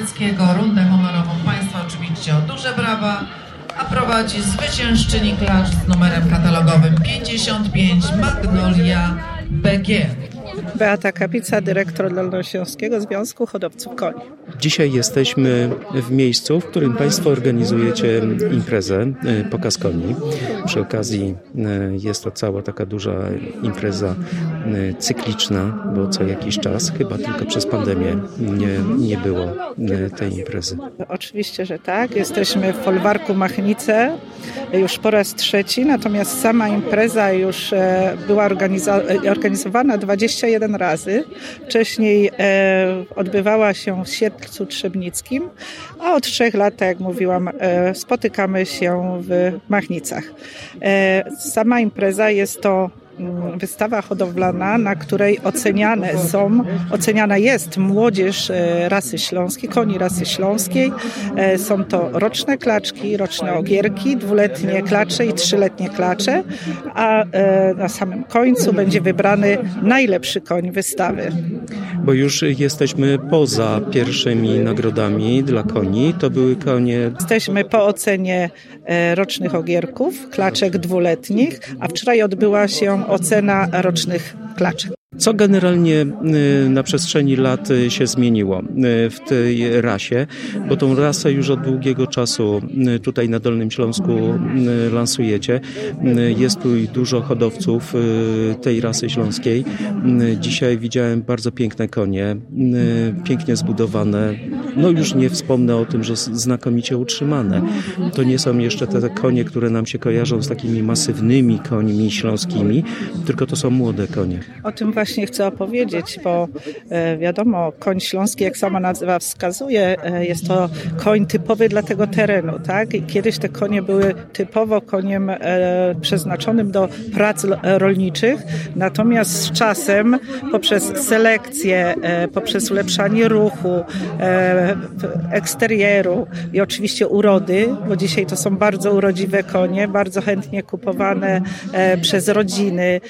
Mazdeckiego. Rundę honorową Państwa oczywiście o duże brawa, a prowadzi zwyciężczyni klacz z numerem katalogowym 55 Magnolia BG. Beata Kapica, dyrektor Dolnośląskiego Związku Hodowców Koni. Dzisiaj jesteśmy w miejscu, w którym Państwo organizujecie imprezę, e, pokaz koni. Przy okazji e, jest to cała taka duża impreza e, cykliczna, bo co jakiś czas, chyba tylko przez pandemię nie, nie było tej imprezy. Oczywiście, że tak. Jesteśmy w folwarku Machnice już po raz trzeci, natomiast sama impreza już była organizowana 21 razy. Wcześniej odbywała się w Księżycu Trzebnickim, a od trzech lat, tak jak mówiłam, e, spotykamy się w Machnicach. E, sama impreza jest to wystawa hodowlana, na której oceniane są, oceniana jest młodzież e, rasy śląskiej, koni rasy śląskiej. E, są to roczne klaczki, roczne ogierki, dwuletnie klacze i trzyletnie klacze, a e, na samym końcu będzie wybrany najlepszy koń wystawy. Bo już jesteśmy poza pierwszymi nagrodami dla koni. To były konie. Jesteśmy po ocenie rocznych ogierków, klaczek dwuletnich, a wczoraj odbyła się ocena rocznych klaczek. Co generalnie y, na przestrzeni lat y, się zmieniło y, w tej rasie? Bo tą rasę już od długiego czasu tutaj na Dolnym Śląsku lansujecie. Jest tu dużo hodowców tej rasy śląskiej. Dzisiaj widziałem bardzo piękne konie, pięknie zbudowane. No już nie wspomnę o tym, że znakomicie utrzymane. To nie są jeszcze te konie, które nam się kojarzą z takimi masywnymi końmi śląskimi, tylko to są młode konie. O tym właśnie chcę opowiedzieć, bo e, wiadomo, koń śląski, jak sama nazwa wskazuje, e, jest to koń typowy dla tego terenu. Tak? I kiedyś te konie były typowo koniem e, przeznaczonym do prac rolniczych, natomiast z czasem poprzez selekcję, poprzez ulepszanie ruchu, eksterieru i oczywiście urody, bo dzisiaj to są bardzo urodziwe konie, bardzo chętnie kupowane przez rodziny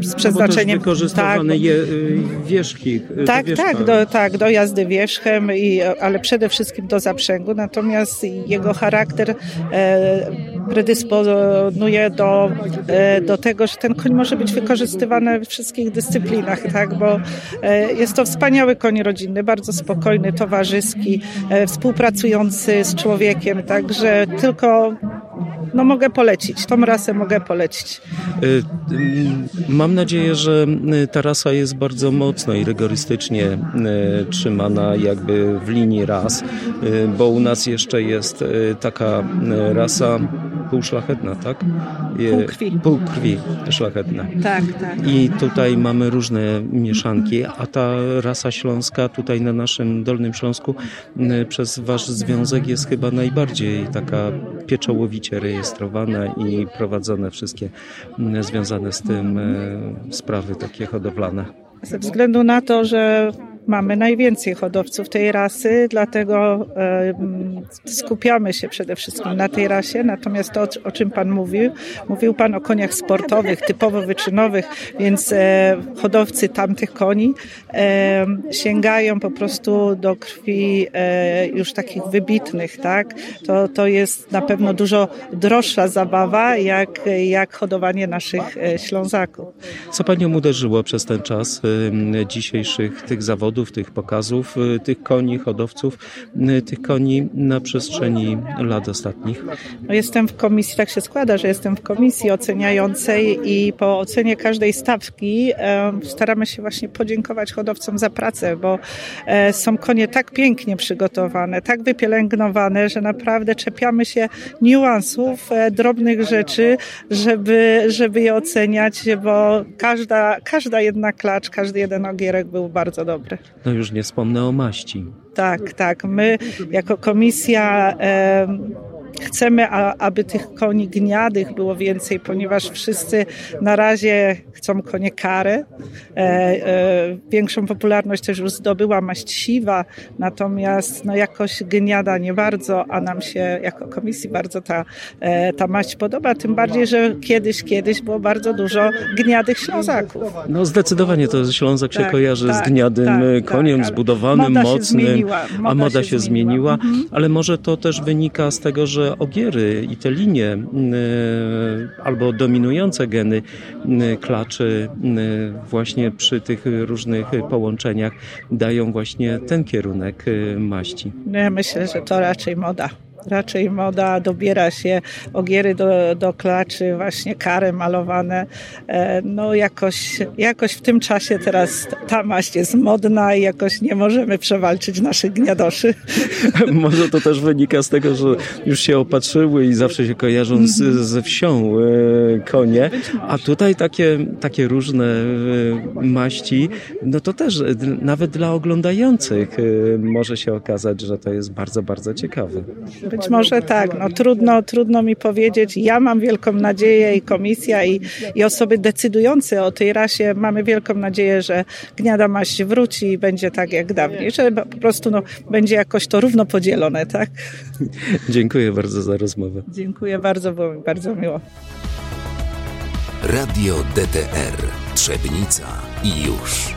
z przeznaczeniem wykorzystywane tak, je, y, wierzchi. Y, tak, tak do, tak, do jazdy wierzchem, i, ale przede wszystkim do zaprzęgu. Natomiast jego charakter e, predysponuje do, e, do tego, że ten koń może być wykorzystywany we wszystkich dyscyplinach, tak, bo e, jest to wspaniały koń rodzinny, bardzo spokojny, towarzyski, e, współpracujący z człowiekiem, także tylko no mogę polecić, tą rasę mogę polecić. Mam nadzieję, że ta rasa jest bardzo mocno i rygorystycznie trzymana jakby w linii ras, bo u nas jeszcze jest taka rasa półszlachetna, tak? Pół krwi. Pół krwi szlachetna. Tak, tak. I tutaj mamy różne mieszanki, a ta rasa śląska tutaj na naszym Dolnym Śląsku przez wasz związek jest chyba najbardziej taka pieczołowicie rejestrowana i prowadzone wszystkie związane z tym e, sprawy takie hodowlane. Ze względu na to, że mamy najwięcej hodowców tej rasy, dlatego skupiamy się przede wszystkim na tej rasie. Natomiast to, o czym Pan mówił, mówił Pan o koniach sportowych, typowo wyczynowych, więc e, hodowcy tamtych koni e, sięgają po prostu do krwi e, już takich wybitnych, tak? To, to jest na pewno dużo droższa zabawa, jak, jak hodowanie naszych Ślązaków. Co Panią uderzyło przez ten czas dzisiejszych tych zawodów? Tych pokazów, y, tych koni, hodowców, y, tych koni na przestrzeni lat ostatnich? No jestem w komisji, tak się składa, że jestem w komisji oceniającej i po ocenie każdej stawki staramy się właśnie podziękować hodowcom za pracę, bo e, są konie tak pięknie przygotowane, tak wypielęgnowane, że naprawdę czepiamy się niuansów, e, drobnych rzeczy, żeby, żeby je oceniać, bo każda, każda jedna klacz, każdy jeden ogierek był bardzo dobry. No już nie wspomnę o maści. Tak, tak. My jako komisja Chcemy, aby tych koni gniadych było więcej, ponieważ wszyscy na razie chcą konie kary. E, e, większą popularność też już zdobyła maść siwa, natomiast no jakoś gniada nie bardzo, a nam się jako komisji bardzo ta, e, ta maść podoba, tym bardziej, że kiedyś, kiedyś było bardzo dużo gniadych Ślązaków. No zdecydowanie to Ślązak się tak, kojarzy tak, z gniadym tak, koniem, tak, zbudowanym, mocnym, moda a moda się, się zmieniła, mhm. ale może to też wynika z tego, że ogiery i te linie albo dominujące geny klaczy właśnie przy tych różnych połączeniach dają właśnie ten kierunek maści. No ja myślę, że to raczej moda raczej moda dobiera się ogiery do, do klaczy, właśnie kary malowane. E, no jakoś, jakoś w tym czasie teraz ta maść jest modna i jakoś nie możemy przewalczyć naszych gniadoszy. Może to też wynika z tego, że już się opatrzyły i zawsze się kojarzą z, ze wsią e, konie, a tutaj takie, takie różne e, maści, no to też nawet dla oglądających może się okazać, że to jest bardzo, bardzo ciekawe. Być może tak, no trudno, trudno mi powiedzieć. Ja mam wielką nadzieję i komisja i, i osoby decydujące o tej rasie mamy wielką nadzieję, że gniada maść wróci i będzie tak jak dawniej, że po prostu no, będzie jakoś to równo podzielone, tak? Dziękuję bardzo za rozmowę. Dziękuję bardzo, było mi bardzo miło. Radio DTR Trzebnica i już.